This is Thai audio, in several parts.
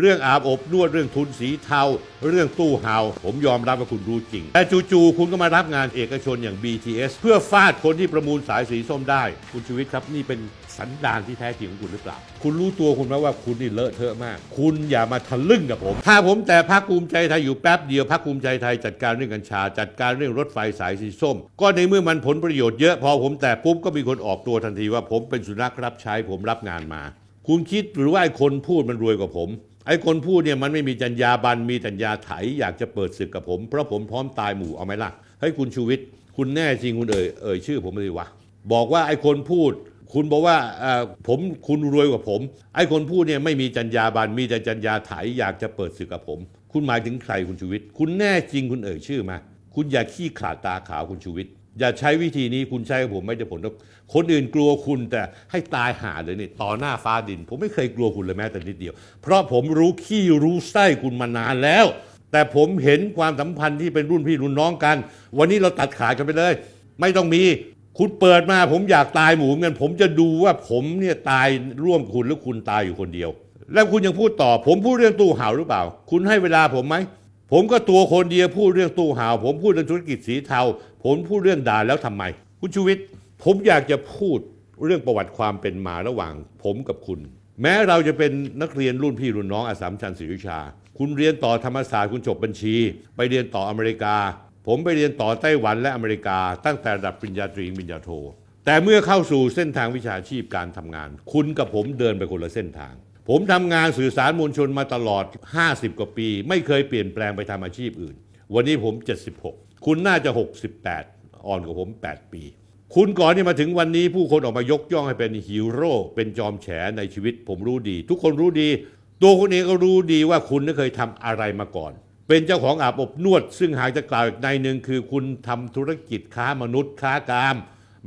เรื่องอาบอบนวดเรื่องทุนสีเทา เรื่องตู้เฮาผมยอมรับว่าคุณรู้จริง แต่จู่ๆคุณก็มารับงานเอกชนอย่าง BTS เพื่อฟาดคนที่ประมูลสายสีส้มได้ คุณชูวิทย์ครับนี่เป็นสันดานที่แท้จริงของคุณหรือเปล่า คุณรู้ตัวคุณไหมว่าคุณนี่เลอะเทอะมาก คุณอย่ามาทะลึ่งกับผม ถ้าผมแต่พักภูมิใจไทยอยู่แป๊บเดียวพักภูมิใจไทยจัดการเรื่องกัญชา จัดการเรื่องรถไฟสายสีส้ม ก็ในเมื่อมันผลประโยชน์เยอะพอผมแต่ปุ๊บก็มีคนออกตัวทันทีว่าผมเป็นสุนัขรับใช้ผมรับงานมา คุณคิดหรือว่าไอ้คนพูดมันรวยกว่าผม ไอ้คนพูดเนี่ยมันไม่มีจัญญาบันมีจัญญาไถอยากจะเปิดศึกกับผม เพราะผมพร้อมตายหมู่เอาไหมล่ะให้คุณชูวิทย์คุณแน่จริงคุณเอ่ยเอ่ยชื่อผมมาสิวะบอกว่าไอ้คนพูด คุณบอกว่าผมคุณรวยกว่าผม ไอ้คนพูดเนี่ยไม่มีจัญญาบันมีแต่จัญญาไถอยากจะเปิดศึกกับผม คุณหมายถึงใครคุณชูวิทย์คุณแน่จริงคุณเอ่ยชื่อมา คุณอย่าขี้ขลาดตาขาวคุณชูวิทย์ อย่าใช้วิธีนี้คุณใช้กับผมไม่ได้ผลหรอกคนอื่นกลัวคุณแต่ให้ตายหาเลยนี่ต่อหน้าฟ้าดิน ผมไม่เคยกลัวคุณเลยแม้แต่นิดเดียว เพราะผมรู้ขี้รู้ไส้คุณมานานแล้ว แต่ผมเห็นความสัมพันธ์ที่เป็นรุ่นพี่รุ่นน้องกัน วันนี้เราตัดขาดกันไปเลย ไม่ต้องมีคุณเปิดมาผมอยากตายหมูเหมือนผมจะดูว่าผมเนี่ยตายร่วมคุณหรือคุณตายอยู่คนเดียว แล้วคุณยังพูดต่อ ผมพูดเรื่องตู้ห่าหรือเปล่า คุณให้เวลาผมไหม ผมก็ตัวคนเดียวพูดเรื่องตู้ห่าว ผมพูดเรื่องธุรกิจสีเทา ผมพูดเรื่องด่าแล้วทำไม คุณชูวิทย์ผมอยากจะพูดเรื่องประวัติความเป็นมาระหว่างผมกับคุณ แม้เราจะเป็นนักเรียนรุ่นพี่รุ่นน้องอาสามชันศรีวิชา คุณเรียนต่อธรรมศาสตร์คุณจบบัญชี ไปเรียนต่ออเมริกา ผมไปเรียนต่อไต้หวันและอเมริกา ตั้งแต่ระดับปริญญาตรีปริญญาโท แต่เมื่อเข้าสู่เส้นทางวิชาชีพการทำงาน คุณกับผมเดินไปคนละเส้นทาง ผมทำงานสื่อสารมวลชนมาตลอด 50 กว่าปี ไม่เคยเปลี่ยนแปลงไปทำอาชีพอื่น วันนี้ผม 76 คุณน่าจะ 68 อ่อนกว่าผม 8 ปี คุณก่อนที่มาถึงวันนี้ผู้คนออกมายกย่องให้เป็นฮีโร่เป็นจอมแฉในชีวิต ผมรู้ดี ทุกคนรู้ดี ตัวคุณเองก็รู้ดีว่าคุณไม่เคยทำอะไรมาก่อน เป็นเจ้าของอาบอบนวด ซึ่งหากจะกล่าวอีกในหนึ่งคือคุณทำธุรกิจค้ามนุษย์ค้ากาม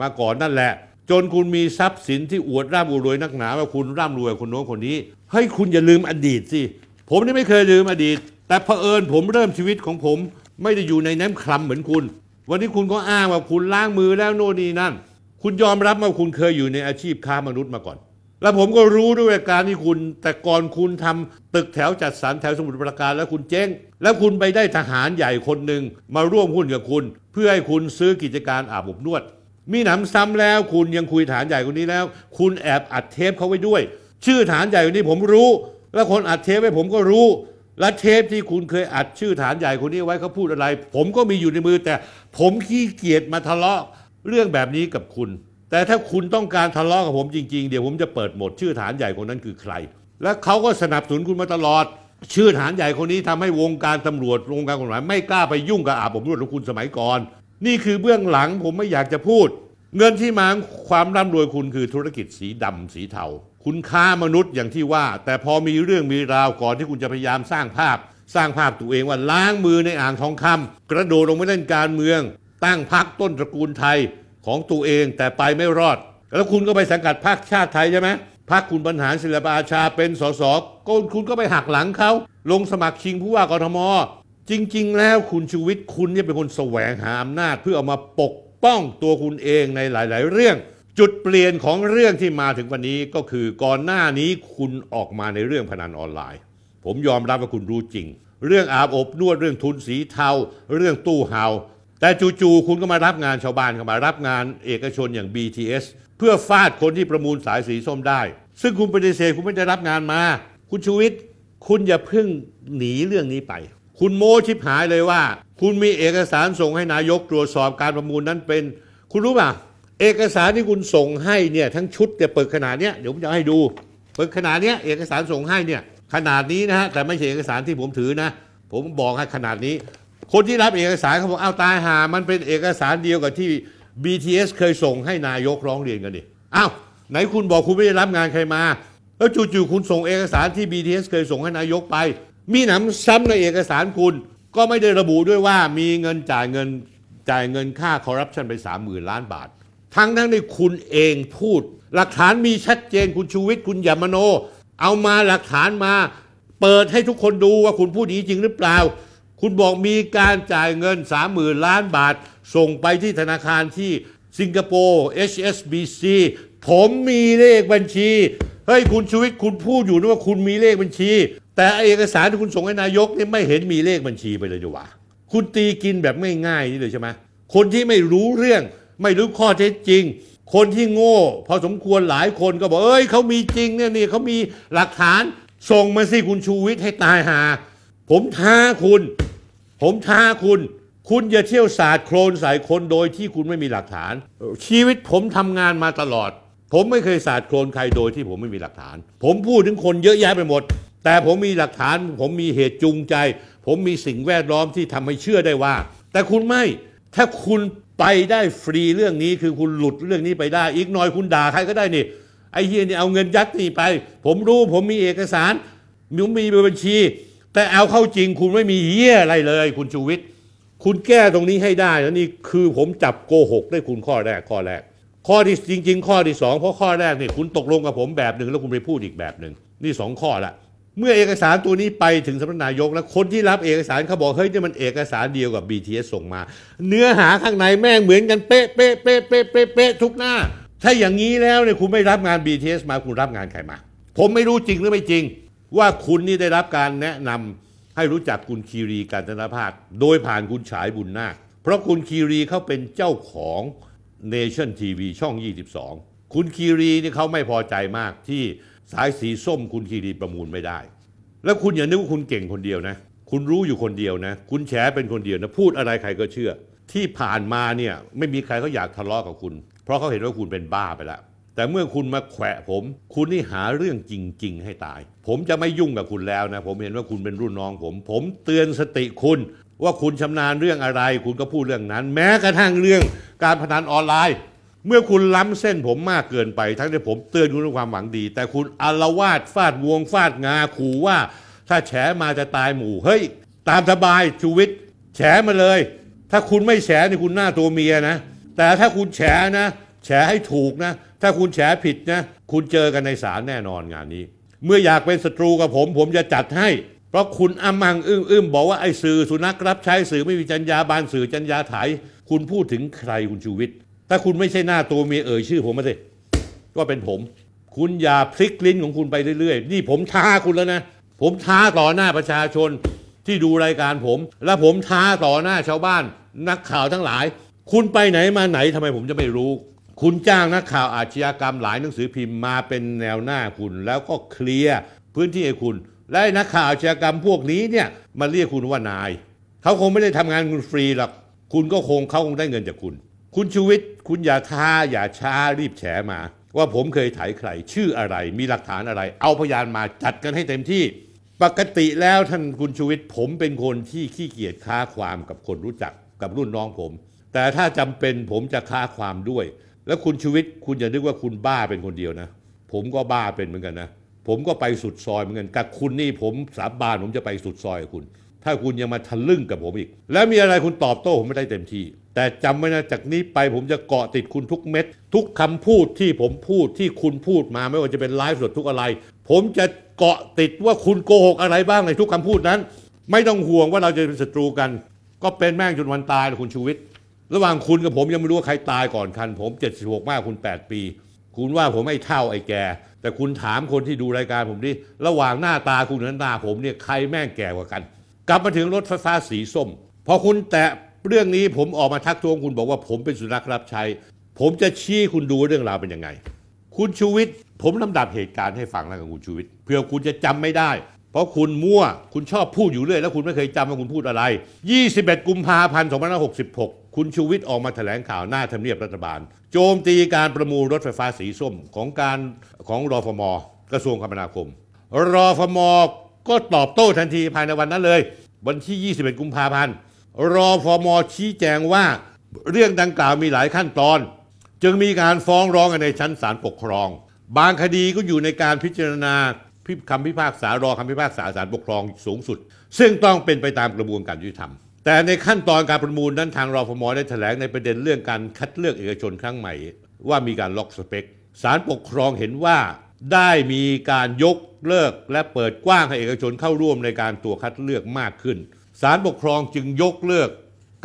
มาก่อนนั่นแหละ จนคุณมีทรัพย์สินที่อวดร่ำรวยนักหนาว่าคุณร่ำรวยคนโน้นคนนี้เฮ้ยคุณอย่าลืมอดีตสิผมนี่ไม่เคยลืมอดีต แต่เผอิญผมเริ่มชีวิตของผม ไม่ได้อยู่ในน้ำคลำเหมือนคุณ วันนี้คุณก็อ้างว่าคุณล้างมือแล้วโน่นนี่นั่น คุณยอมรับว่าคุณเคยอยู่ในอาชีพค้ามนุษย์มาก่อน แล้วผมก็รู้ด้วยการที่คุณ แต่ก่อนคุณทำตึกแถวจัดสรรแถวสมุทรปราการแล้วคุณเจ๊ง แล้วคุณไปได้ทหารใหญ่คนหนึ่งมาร่วมหุ้นกับคุณ เพื่อให้คุณซื้อกิจการอาบอบนวด มีหนำซ้ำแล้วคุณยังคุยฐานใหญ่คนนี้แล้ว คุณแอบอัดเทปเขาไว้ด้วย ชื่อฐานใหญ่คนนี้ผมรู้ แล้วคนอัดเทปไว้ผมก็รู้ และเทปที่คุณเคยอัดชื่อฐานใหญ่คนนี้ไว้เขาพูดอะไร ผมก็มีอยู่ในมือ แต่ผมขี้เกียจมาทะเลาะเรื่องแบบนี้กับคุณ แต่ถ้าคุณต้องการทะเลาะกับผมจริงๆ เดี๋ยวผมจะเปิดหมดชื่อฐานใหญ่คนนั้นคือใคร และเขาก็สนับสนุนคุณมาตลอด ชื่อฐานใหญ่คนนี้ทำให้วงการตำรวจวงการกฎหมายไม่กล้าไปยุ่งกับอาบอบนวดของคุณสมัยก่อน นี่คือเบื้องหลังผมไม่อยากจะพูด เงินที่มาความร่ำรวยคุณคือธุรกิจสีดำสีเทาคุณค้ามนุษย์อย่างที่ว่า แต่พอมีเรื่องมีราวก่อนที่คุณจะพยายามสร้างภาพ สร้างภาพตัวเองว่าล้างมือในอ่างทองคำกระโดดลงไปเล่นการเมือง ตั้งพักต้นตระกูลไทยของตัวเองแต่ไปไม่รอด แล้วคุณก็ไปสังกัดพรรคชาติไทยใช่ไหมพรรคคุณบรรหารศิลปอาชาเป็นสสก็คุณก็ไปหักหลังเขาลงสมัครชิงผู้ว่ากทม จริง ๆ แล้วคุณชูวิทย์คุณเนี่ยเป็นคนแสวงหาอำนาจเพื่อเอามาปกป้องตัวคุณเองในหลาย ๆ เรื่อง จุดเปลี่ยนของเรื่องที่มาถึงวันนี้ก็คือก่อนหน้านี้คุณออกมาในเรื่องพนันออนไลน์ ผมยอมรับว่าคุณรู้จริง เรื่องอาบอบนวดเรื่องทุนสีเทา เรื่องตู้เฮาแต่จู่ๆคุณก็มารับงานชาวบ้านเข้ามารับงานเอกชนอย่าง BTS เพื่อฟาดคนที่ประมูลสายสีส้มได้ ซึ่งคุณปฏิเสธคุณไม่ได้รับงานมา คุณชูวิทย์คุณอย่าเพิ่งหนีเรื่องนี้ไป คุณโมชิบหายเลยว่า คุณมีเอกสารส่งให้นายกตรวจสอบการประมูลนั้นเป็น คุณรู้ป่ะเอกสารที่คุณส่งให้เนี่ยทั้งชุดเนี่ยเปิดขนาดเนี้ยเดี๋ยวผมจะให้ดูเปิดขนาดเนี้ยเอกสารส่งให้เนี่ยขนาดนี้นะฮะแต่ไม่ใช่เอกสารที่ผมถือนะ ผมบอกให้ขนาดนี้ คนที่รับเอกสารเขาบอกเอาตายหา มันเป็นเอกสารเดียวกับที่ BTS เคยส่งให้นายกร้องเรียนกันดิอ้าวไหนคุณบอกคุณไม่ได้รับงานใครมา แล้วจู่ๆคุณส่งเอกสารที่ BTS เคยส่งให้นายกไป มีหนำซ้ำในเอกสารคุณ ก็ไม่ได้ระบุด้วยว่ามีเงินจ่ายเงินจ่ายเงินค่าคอร์รัปชันไป 3 0,000 ล้านบาท ทั้งทั้งที่คุณเองพูด หลักฐานมีชัดเจนคุณชูวิทย์คุณอย่ามโน เอามาหลักฐานมา เปิดให้ทุกคนดูว่าคุณพูดนี้จริงหรือเปล่า คุณบอกมีการจ่ายเงิน 30,000 ล้านบาท ส่งไปที่ธนาคารที่สิงคโปร์ HSBC ผมมีเลขบัญชี เฮ้ยคุณชูวิทย์คุณพูดอยู่นะว่าคุณมีเลขบัญชี แต่เอกสารที่คุณส่งให้นายกนี่ไม่เห็นมีเลขบัญชีไปเลยดีกว่า คุณตีกินแบบง่ายๆนี่เลยใช่ไหมคนที่ไม่รู้เรื่อง ไม่รู้ข้อเท็จจริง คนที่โง่ พอสมควรหลายคนก็บอกเอ้ยเขามีจริงเนี่ยนี่เขามีหลักฐานส่งมาสิคุณชูวิทย์ให้ตายหา ผมท้าคุณ ผมท้าคุณ คุณอย่าเที่ยวศาสตร์โครนใส่คนโดยที่คุณไม่มีหลักฐาน ชีวิตผมทำงานมาตลอด ผมไม่เคยศาสตร์โครนใครโดยที่ผมไม่มีหลักฐาน ผมพูดถึงคนเยอะแยะไปหมด แต่ผมมีหลักฐาน ผมมีเหตุจูงใจ ผมมีสิ่งแวดล้อมที่ทำให้เชื่อได้ว่า แต่คุณไม่ ถ้าคุณไปได้ฟรีเรื่องนี้คือคุณหลุดเรื่องนี้ไปได้ อีกหน่อยคุณด่าใครก็ได้นี่ไอ้เฮียนี่เอาเงินยัดนี่ไป ผมรู้ผมมีเอกสารผมมีบัญชี แต่เอาเข้าจริง คุณไม่มีเฮียอะไรเลย คุณชูวิทย์คุณแก้ตรงนี้ให้ได้แล้วนี่คือผมจับโกหกได้คุณข้อแรกข้อแรก ข้อที่จริง ๆ ข้อที่สองเพราะข้อแรกเนี่ยคุณตกลงกับผมแบบหนึ่งแล้วคุณไปพูดอีกแบบหนึ่งนี่สองข้อละเมื่อเอกสารตัวนี้ไปถึงสำนักนายกแล้วคนที่รับเอกสารเขาบอกเฮ้ยนี่มันเอกสารเดียวกับ BTS ส่งมา เนื้อหาข้างในแม่งเหมือนกันเป๊ะเป๊ะเป๊ะเป๊ะเป๊ะเป๊ะทุกหน้า ถ้าอย่างนี้แล้วเนี่ยคุณไม่รับงาน BTS มาคุณรับงานใครมา ผมไม่รู้จริงหรือไม่จริง ว่าคุณนี่ได้รับการแนะนำให้รู้จักคุณคีรีการจนภาคโดยผ่านคุณฉายบุญนาคเพราะคุณคีรีเขาเป็นเจ้าของ Nation TV ช่อง 22 คุณคีรีนี่เขาไม่พอใจมากที่สายสีส้มคุณคีรีประมูลไม่ได้ แล้วคุณอย่านึกว่าคุณเก่งคนเดียวนะ คุณรู้อยู่คนเดียวนะ คุณแฉเป็นคนเดียวนะ พูดอะไรใครก็เชื่อ ที่ผ่านมาเนี่ยไม่มีใครเขาอยากทะเลาะกับคุณ เพราะเขาเห็นว่าคุณเป็นบ้าไปแล้วแต่เมื่อคุณมาแขวะผม คุณนี่หาเรื่องจริง ๆ ให้ตาย ผมจะไม่ยุ่งกับคุณแล้วนะ ผมเห็นว่าคุณเป็นรุ่นน้องผม ผมเตือนสติคุณ ว่าคุณชำนาญเรื่องอะไร คุณก็พูดเรื่องนั้น แม้กระทั่งเรื่องการพนันออนไลน์ เมื่อคุณล้ำเส้นผมมากเกินไป ทั้งที่ผมเตือนคุณด้วยความหวังดี แต่คุณอารวาสฟาดวงฟาดงาขู่ว่า ถ้าแฉมาจะตายหมู่เฮ้ยตามสบายชูวิทย์แฉมาเลย ถ้าคุณไม่แฉนี่คุณหน้าตัวเมียนะ แต่ถ้าคุณแฉนะ แฉให้ถูกนะ ถ้าคุณแฉผิดนะ คุณเจอกันในศาลแน่นอนงานนี้ เมื่ออยากเป็นศัตรูกับผม ผมจะจัดให้ เพราะคุณอ้ำมังอึ้มอึ้มบอกว่าไอ้สื่อสุนัขรับใช้สื่อไม่มีจรรยาบานสื่อจรรยาไถคุณพูดถึงใครคุณชูวิทย์ถ้าคุณไม่ใช่หน้าตัวเมียเอ่ยชื่อผมมาสิก็เป็นผม คุณอย่าพลิกลิ้นของคุณไปเรื่อยๆ นี่ผมท้าคุณแล้วนะ ผมท้าต่อหน้าประชาชนที่ดูรายการผม และผมท้าต่อหน้าชาวบ้าน นักข่าวทั้งหลาย คุณไปไหนมาไหนทำไมผมจะไม่รู้ คุณจ้างนักข่าวอาชญากรรมหลายหนังสือพิมพ์มาเป็นแนวหน้าคุณ แล้วก็เคลียร์พื้นที่ให้คุณ และนักข่าวอาชญากรรมพวกนี้เนี่ยมาเรียกคุณว่านาย เขาคงไม่ได้ทำงานคุณฟรีหรอกคุณก็คงเขาคงได้เงินจากคุณ คุณชูวิทย์คุณอย่าท้าอย่าช้ารีบแฉมา ว่าผมเคยไถใคร ชื่ออะไรมีหลักฐานอะไร เอาพยานมาจัดกันให้เต็มที่ ปกติแล้วท่านคุณชูวิทย์ผมเป็นคนที่ขี้เกียจค้าความกับคนรู้จักกับรุ่นน้องผม แต่ถ้าจำเป็นผมจะค้าความด้วย แล้วคุณชูวิทย์คุณอย่านึกว่าคุณบ้าเป็นคนเดียวนะ ผมก็บ้าเป็นเหมือนกันนะ ผมก็ไปสุดซอยเหมือนกันกับคุณนี่ผมสาบานผมจะไปสุดซอยกับคุณ ถ้าคุณยังมาทะลึ่งกับผมอีก แล้วมีอะไรคุณตอบโต้ผมไม่ได้เต็มที่ แต่จำไว้นะจากนี้ไปผมจะเกาะติดคุณทุกเม็ด ทุกคำพูดที่ผมพูดที่คุณพูดมาไม่ว่าจะเป็นไลฟ์สดทุกอะไร ผมจะเกาะติดว่าคุณโกหกอะไรบ้างในทุกคำพูดนั้น ไม่ต้องห่วงว่าเราจะเป็นศัตรูกัน ก็เป็นแม่งจนวันตายเลยคุณชูวิทย์ระหว่างคุณกับผมยังไม่รู้ว่าใครตายก่อนกัน ผม76มากคุณ 8 ปี คุณว่าผมไม่เท่าไอ้แก่ แต่คุณถามคนที่ดูรายการผมดิระหว่างหน้าตาคุณกับหน้าผมเนี่ยใครแม่งแก่กว่ากัน กลับมาถึงรถไฟฟ้าสีส้ม พอคุณแตะเรื่องนี้ผมออกมาทักท้วงคุณบอกว่าผมเป็นสุนัขรับใช้ ผมจะชี้คุณดูว่าเรื่องราวเป็นยังไง คุณชูวิทย์ผมลำดับเหตุการณ์ให้ฟังแล้วกับคุณชูวิทย์เพื่อคุณจะจำไม่ได้ เพราะคุณมั่วคุณชอบพูดอยู่เรื่อย แล้วคุณไม่เคยจำว่าคุณพูดอะไร 21 กุมภาพันธ์ 2566 คุณชูวิทย์ออกมาแถลงข่าวหน้าทำเนียบรัฐบาล โจมตีการประมูลรถไฟฟ้าสีส้มของการของรอฟมกระทรวงคมนาคม รอฟมก็ตอบโต้ทันทีภายในวันนั้นเลย วันที่ 21 กุมภาพันธ์รอฟมชี้แจงว่าเรื่องดังกล่าวมีหลายขั้นตอน จึงมีการฟ้องร้องกันในชั้นศาลปกครอง บางคดีก็อยู่ในการพิจารณาพิคำพิพากษารอคำพิพากษาศาลปกครองสูงสุด ซึ่งต้องเป็นไปตามกระบวนการยุติธรรม แต่ในขั้นตอนการประมูลนั้นทางรอฟมได้แถลงในประเด็นเรื่องการคัดเลือกเอกชนครั้งใหม่ ว่ามีการล็อกสเปคศาลปกครองเห็นว่าได้มีการยกเลิกและเปิดกว้างให้เอกชนเข้าร่วมในการตัวคัดเลือกมากขึ้นศาลปกครองจึงยกเลิก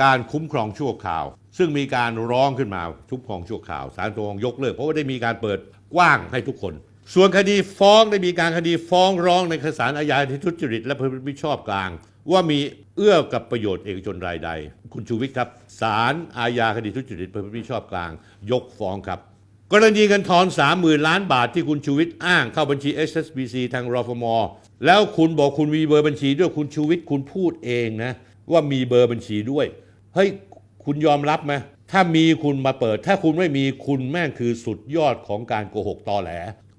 การคุ้มครองชั่วคราว ซึ่งมีการร้องขึ้นมาทุกครองชั่วคราวศาลปกครองยกเลิกเพราะว่าได้มีการเปิดกว้างให้ทุกคน ส่วนคดีฟ้องได้มีการคดีฟ้องร้องในศาลอาญาที่ทุจริตและประพฤติมิชอบกลาง ว่ามี เอื้อกับประโยชน์เอกชนรายใด คุณชูวิทย์ครับศาลอาญาคดีทุจริตประพฤติมิชอบกลาง ยกฟ้องครับ กรณีเงินทอน 30,000 ล้านบาทที่คุณชูวิทย์อ้างเข้าบัญชี SSBC ทางรฟม แล้วคุณบอกคุณมีเบอร์บัญชีด้วยคุณชูวิทย์คุณพูดเองนะ ว่ามีเบอร์บัญชีด้วยเฮ้ยคุณยอมรับไหมถ้ามีคุณมาเปิด ถ้าคุณไม่มีคุณแม่งคือสุดยอดของการโกหกตอแหล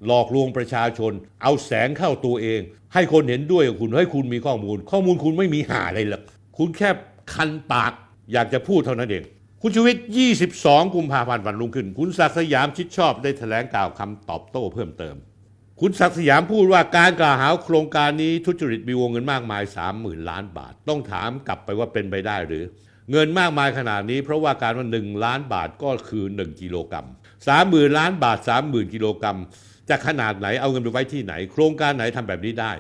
หลอกลวงประชาชน เอาแสงเข้าตัวเอง ให้คนเห็นด้วยกับคุณให้คุณมีข้อมูล ข้อมูลคุณไม่มีหาอะไรหรอกคุณแค่คันปากอยากจะพูดเท่านั้นเอง คุณชูวิทย์ 22 กุมภาพันธ์วันรุ่งขึ้น คุณศักดิ์สยามชิดชอบได้แถลงกล่าวคำตอบโต้เพิ่มเติม คุณศักดิ์สยามพูดว่าการกล่าวหาโครงการนี้ทุจริตมีวงเงินมากมาย 30,000 ล้านบาท ต้องถามกลับไปว่าเป็นไปได้หรือ เงินมากมายขนาดนี้ เพราะว่าการว่า 1 ล้านบาทก็คือ 1 กิโลกรัม30,000 ล้านบาท 30,000 กิโลกรัม จะขนาดไหนเอาเงินไปไว้ที่ไหน โครงการไหนทำแบบนี้ได้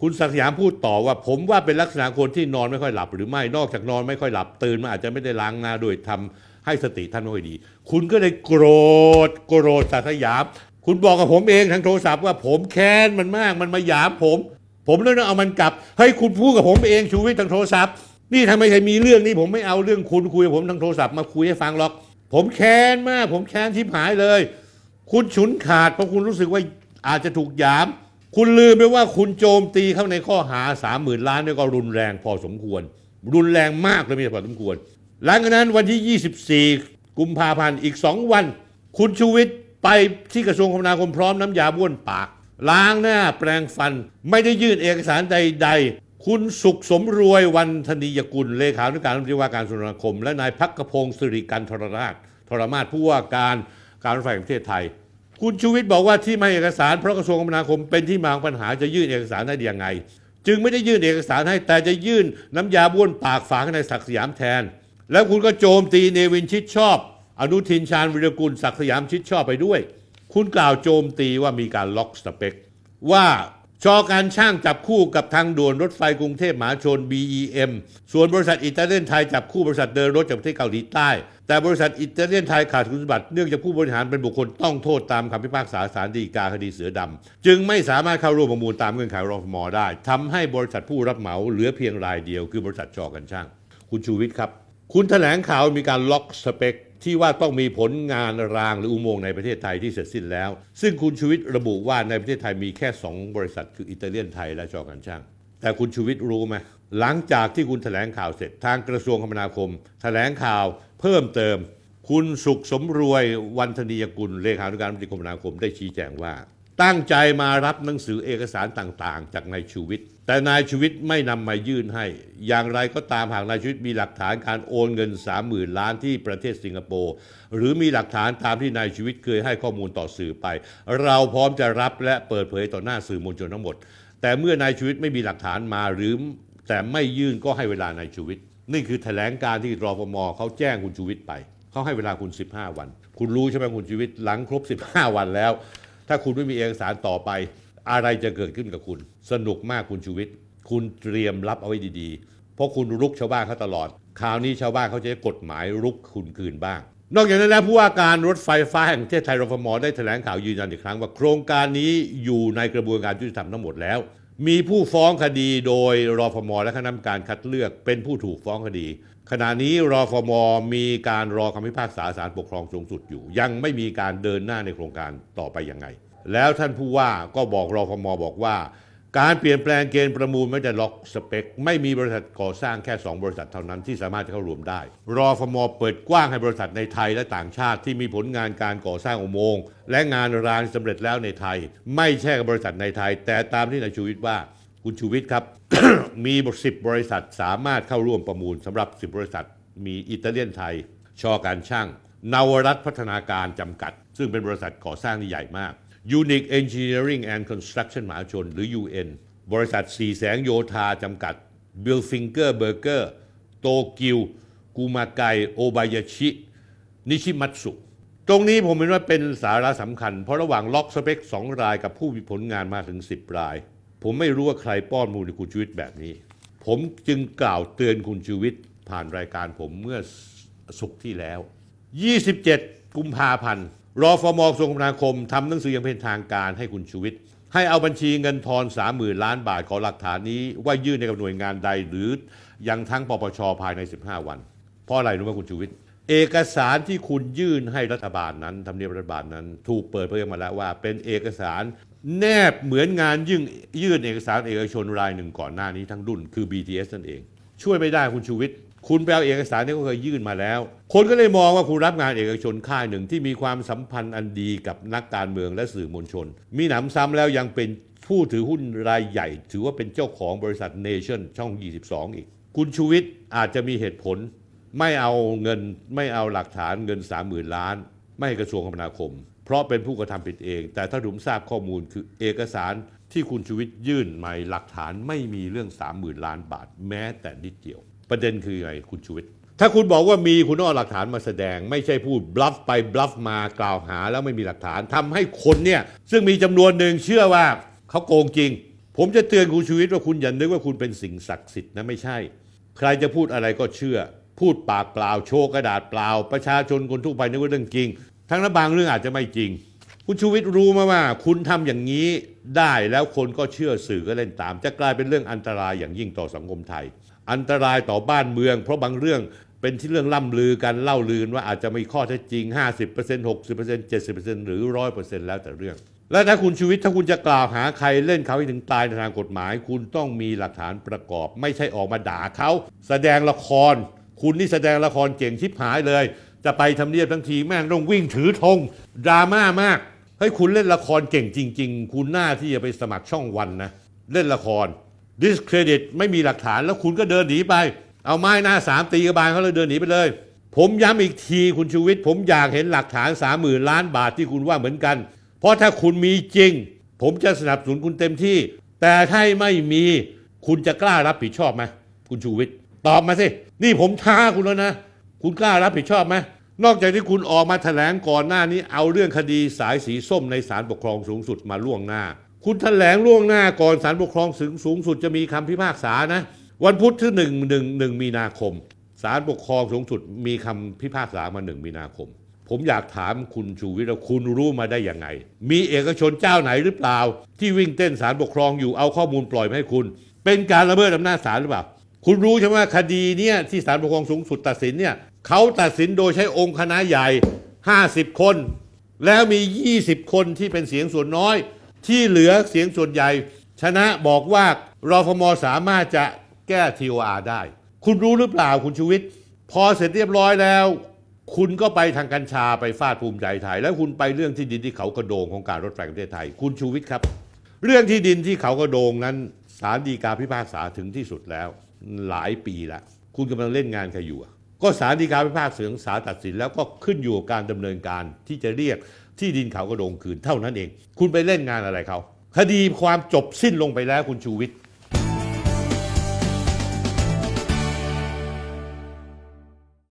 คุณศักดิ์สยามพูดต่อว่า ผมว่าเป็นลักษณะคนที่นอนไม่ค่อยหลับหรือไม่นอกจากนอนไม่ค่อยหลับตื่นมาอาจจะไม่ได้ล้างหน้าด้วยทำให้สติท่านไม่ค่อยดี คุณก็เลยโกรธโกรธศักดิ์สยาม คุณบอกกับผมเองทางโทรศัพท์ว่าผมแค้นมันมากมันมาหยามผม ผมเลยต้องเอามันกลับเฮ้ยคุณพูดกับผมเองชูวิทย์ทางโทรศัพท์นี่ทำไมใครมีเรื่องนี้ผมไม่เอาเรื่องคุณคุยกับผมทางโทรศัพท์มาคุยให้ฟังหรอก ผมแค้นมาก ผมแค้นทิพหายเลย คุณฉุนขาดเพราะคุณรู้สึกว่าอาจจะถูกหยาม คุณลืมไปว่าคุณโจมตีเข้าในข้อหาสามหมื่นล้านนี่ก็รุนแรงพอสมควร รุนแรงมากเลยมีพอสมควร หลังจากนั้นวันที่ 24 กุมภาพันธ์อีก 2 วัน คุณชูวิทย์ไปที่กระทรวงคมนาคมพร้อมน้ำยาบ้วนปาก ล้างหน้าแปรงฟัน ไม่ได้ยื่นเอกสารใด ๆคุณสุขสมรวยวันธนียกุลเลขานุการรัฐมนตรีว่าการกระทรวงคม และนายพักกพงศ์สิริกันทรราชทรมาศผู้ว่าการ การรถไฟแห่งประเทศไทย คุณชูวิทย์บอกว่าที่ไม่เอกสารเพราะกระทรวงคมนาคมเป็นที่มาของปัญหาจะยื่นเอกสารได้ยังไง จึงไม่ได้ยื่นเอกสารให้แต่จะยื่นน้ำยาบ้วนปากฝากในศักดิ์สยามแทน แล้วคุณก็โจมตีเนวินชิดชอบ อนุทินชาญวิรกุลศักดิ์สยามชิดชอบไปด้วย คุณกล่าวโจมตีว่ามีการล็อกสเปคว่าชอการช่างจับคู่กับทางด่วนรถไฟกรุงเทพมหาชน BEM ส่วนบริษัทอิตาเลียนไทยจับคู่บริษัทเดินรถจากประเทศเกาหลีใต้ แต่บริษัทอิตาเลียนไทยขาดคุณสมบัติเนื่องจากผู้บริหารเป็นบุคคลต้องโทษตามคำพิพากษาศาลฎีกาคดีเสือดำ จึงไม่สามารถเข้าร่วมประมูลตามเงื่อนไขรอฟมอได้ทำให้บริษัทผู้รับเหมาเหลือเพียงรายเดียว คือบริษัทชอกันช่าง คุณชูวิทย์ครับ คุณแถลงข่าวมีการล็อกสเปคที่ว่าต้องมีผลงานรางหรืออุโมงค์ในประเทศไทยที่เสร็จสิ้นแล้ว ซึ่งคุณชูวิทย์ระบุว่าในประเทศไทยมีแค่ 2 บริษัทคืออิตาเลียนไทยและชอกันช่าง แต่คุณชูวิทย์รู้ไหม หลังจากที่คุณแถลงข่าวเสร็จทางกระทรวงคมนาคมแถลงข่าวเพิ่มเติม คุณสุขสมรวยวันธนียกุลเลขานุการมตรีคมนาคมได้ชี้แจงว่า ตั้งใจมารับหนังสือเอกสารต่างๆ จากนายชูวิทย์แต่นายชูวิทย์ไม่นำมายื่นให้ อย่างไรก็ตามหากนายชูวิทย์มีหลักฐานการโอนเงิน 30,000 ล้านที่ประเทศสิงคโปร์หรือมีหลักฐานตามที่นายชูวิทย์เคยให้ข้อมูลต่อสื่อไป เราพร้อมจะรับและเปิดเผยต่อหน้าสื่อมวลชนทั้งหมด แต่เมื่อนายชูวิทย์ไม่มีหลักฐานมาหรือ แต่ไม่ยื่นก็ให้เวลานายชูวิทย์นี่คือแถลงการที่รอฟมเขาแจ้งคุณชูวิทย์ไปเขาให้เวลาคุณ 15 วัน คุณรู้ใช่ไหมคุณชูวิทย์หลังครบ 15 วันแล้ว ถ้าคุณไม่มีเอกสารต่อไป อะไรจะเกิดขึ้นกับคุณ สนุกมากคุณชูวิทย์คุณเตรียมรับเอาไว้ดีๆ เพราะคุณรุกชาวบ้านเขาตลอด คราวนี้ชาวบ้านเขาจะได้กฎหมายรุกคุณคืนบ้าง นอกจากนั้นแล้วผู้ว่าการรถไฟฟ้าแห่งประเทศไทยรฟมได้แถลงข่าวยืนยันอีกครั้งว่าโครงการนี้อยู่ในกระบวนการยุติธรรมทั้งหมดแล้ว มีผู้ฟ้องคดีโดยรอฟมและคณะกรรมการคัดเลือกเป็นผู้ถูกฟ้องคดี ขณะนี้รอฟมมีการรอคำพิพากษาศาลปกครองสูงสุดอยู่ ยังไม่มีการเดินหน้าในโครงการต่อไปยังไง แล้วท่านผู้ว่าก็บอกรอฟมบอกว่า การเปลี่ยนแปลงเกณฑ์ประมูลไม่ได้ล็อกสเปค ไม่มีบริษัทก่อสร้างแค่ 2 บริษัทเท่านั้นที่สามารถเข้ารวมได้ รอฟมเปิดกว้างให้บริษัทในไทยและต่างชาติที่มีผลงานการก่อสร้างอุโมงค์และงานรางสำเร็จแล้วในไทย ไม่ใช่กับบริษัทในไทย แต่ตามที่นายชูวิทย์ว่าคุณชูวิทย์ครับ มีสิบบริษัทสามารถเข้าร่วมประมูลสำหรับ 10 บริษัท มีอิตาเลียนไทย ชอการช่างนวรัฐพัฒนาการจำกัด ซึ่งเป็นบริษัทก่อสร้างที่ใหญ่มาก Unique Engineering and Construction มหาชน หรือ UN บริษัทสีแสงโยธาจำกัด b i l f i n g e r Burger โตเกิวกูมาไกโอบายาชิ นิชิมัตสุตรงนี้ผมเห็นว่าเป็นสาระสำคัญ เพราะระหว่างล็อกสเปค 2 รายกับผู้มีผลงานมาถึง 10 ราย ผมไม่รู้ว่าใครป้อนมูลให้คุณชูวิทย์แบบนี้ ผมจึงกล่าวเตือนคุณชูวิทย์ผ่านรายการผมเมื่อสุกร์ที่แล้ว 27 กุมภาพันธ์ รอฟมกระทรวงคมนาคมทำหนังสืออย่างเป็นทางการให้คุณชูวิทย์ให้เอาบัญชีเงินทอน30,000 ล้านบาทขอหลักฐานนี้ ว่ายื่นในกับหน่วยงานใดหรือยังทั้งปปชภายใน 15 วัน เพราะอะไรรู้ไหมคุณชูวิทย์เอกสารที่คุณยื่นให้รัฐบาลนั้นทำเนียบรัฐบาลนั้น ถูกเปิดเผยมาแล้วว่า เป็นเอกสารแนบเหมือนงานยื่นยื่นเอกสารเอกชนรายหนึ่งก่อนหน้านี้ทั้งดุนคือ BTS นั่นเอง ช่วยไม่ได้คุณชูวิทย์ คุณไปเอาเอกสารที่เขาเคยยื่นมาแล้ว คนก็เลยมองว่าคุณรับงานเอกชนค่ายหนึ่งที่มีความสัมพันธ์อันดีกับนักการเมืองและสื่อมวลชน มีหนำซ้ำแล้วยังเป็นผู้ถือหุ้นรายใหญ่ ถือว่าเป็นเจ้าของบริษัทเนชั่นช่อง 22 อีก คุณชูวิทย์อาจจะมีเหตุผล ไม่เอาเงินไม่เอาหลักฐานเงิน 30,000 ล้าน ไม่กระทรวงคมนาคม เพราะเป็นผู้กระทำผิดเอง แต่ถ้าผมทราบข้อมูลคือเอกสารที่คุณชูวิทย์ยื่นมาหลักฐานไม่มีเรื่อง 30,000 ล้านบาท แม้แต่นิดเดียว ประเด็นคือไงคุณชูวิทย์ถ้าคุณบอกว่ามีคุณต้องเอาหลักฐานมาแสดง ไม่ใช่พูดบลัฟไปบลัฟมากล่าวหาแล้วไม่มีหลักฐานทำให้คนเนี่ยซึ่งมีจำนวนหนึ่งเชื่อว่าเขาโกงจริง ผมจะเตือนคุณชูวิทย์ว่าคุณอย่านึกว่าคุณเป็นสิ่งศักดิ์สิทธิ์นะไม่ใช่ ใครจะพูดอะไรก็เชื่อ พูดปากเปล่าโชว์กระดาษเปล่า ประชาชนคนทั่วไปนึกว่าเรื่องจริง ทั้งนั้นบางเรื่องอาจจะไม่จริง คุณชูวิทย์รู้มาว่า คุณทำอย่างนี้ได้แล้วคนก็เชื่อสื่อก็เล่นตาม จะกลายเป็นเรื่องอันตรายอย่างยิ่งต่อสังคมไทย อันตรายต่อบ้านเมือง เพราะบางเรื่องเป็นที่เรื่องล่ำลือกันเล่าลือว่าอาจจะมีข้อเท็จจริง 50% 60% 70%หรือ 100%แล้วแต่เรื่อง และถ้าคุณชูวิทย์ถ้าคุณจะกล่าวหาใครเล่นเขาให้ถึงตายในทางกฎหมาย คุณต้องมีหลักฐานประกอบ ไม่ใช่ออกมาด่าเขาแสดงละคร คุณนี่แสดงละครเก่งชิบหายเลย จะไปทำเนียบทั้งทีแม่งต้องวิ่งถือธงดราม่ามากเฮ้ยคุณเล่นละครเก่งจริง ๆ คุณหน้าที่จะไปสมัครช่องวันนะ เล่นละคร discredit ไม่มีหลักฐานแล้วคุณก็เดินหนีไป เอาไม้หน้าสามตีกระบาลเขาเลยเดินหนีไปเลย ผมย้ำอีกทีคุณชูวิทย์ผมอยากเห็นหลักฐานสามหมื่นล้านบาทที่คุณว่าเหมือนกัน เพราะถ้าคุณมีจริง ผมจะสนับสนุนคุณเต็มที่ แต่ถ้าไม่มีคุณจะกล้ารับผิดชอบไหมคุณชูวิทย์ตอบมาสิ นี่ผมท้าคุณแล้วนะ คุณกล้ารับผิดชอบไหม นอกจากที่คุณออกมาแถลงก่อนหน้านี้เอาเรื่องคดีสายสีส้มในศาลปกครองสูงสุดมาล่วงหน้า คุณแถลงล่วงหน้าก่อนศาลปกครองสูงสูงสุดจะมีคำพิพากษานะ วันพุธที่หนึ่งหนึ่งหนึ่งมีนาคมศาลปกครองสูงสุดมีคำพิพากษามาหนึ่งมีนาคม ผมอยากถามคุณชูวิทย์ว่าคุณรู้มาได้ยังไง มีเอกชนเจ้าไหนหรือเปล่า ที่วิ่งเต้นศาลปกครองอยู่เอาข้อมูลปล่อยมาให้คุณ เป็นการละเมิดอำนาจศาลหรือเปล่าคุณรู้ใช่ไหมคดีเนี่ยที่ศาลปกครองสูงสุดตัดสินเนี่ย เขาตัดสินโดยใช้องค์คณะใหญ่ 50 คน แล้วมี 20 คนที่เป็นเสียงส่วนน้อย ที่เหลือเสียงส่วนใหญ่ ชนะบอกว่ารอฟมสามารถจะแก้ TOR ได้ คุณรู้หรือเปล่าคุณชูวิทย์พอเสร็จเรียบร้อยแล้ว คุณก็ไปทางกัญชาไปฟาดภูมิใจไทย แล้วคุณไปเรื่องที่ดินที่เขากระโดงของการรถไฟประเทศไทย คุณชูวิทย์ครับ เรื่องที่ดินที่เขากระโดงนั้นศาลฎีกาพิพากษาถึงที่สุดแล้ว หลายปีล้วคุณกำลังเล่นงานใครอยู่อะ ก็สารดีกาพิพากษาศาตัดสินแล้วก็ขึ้นอยู่กับการดำเนินการที่จะเรียกที่ดินเขากระโดงคืนเท่านั้นเอง คุณไปเล่นงานอะไรเขา คดีความจบสิ้นลงไปแล้วคุณชูวิทย์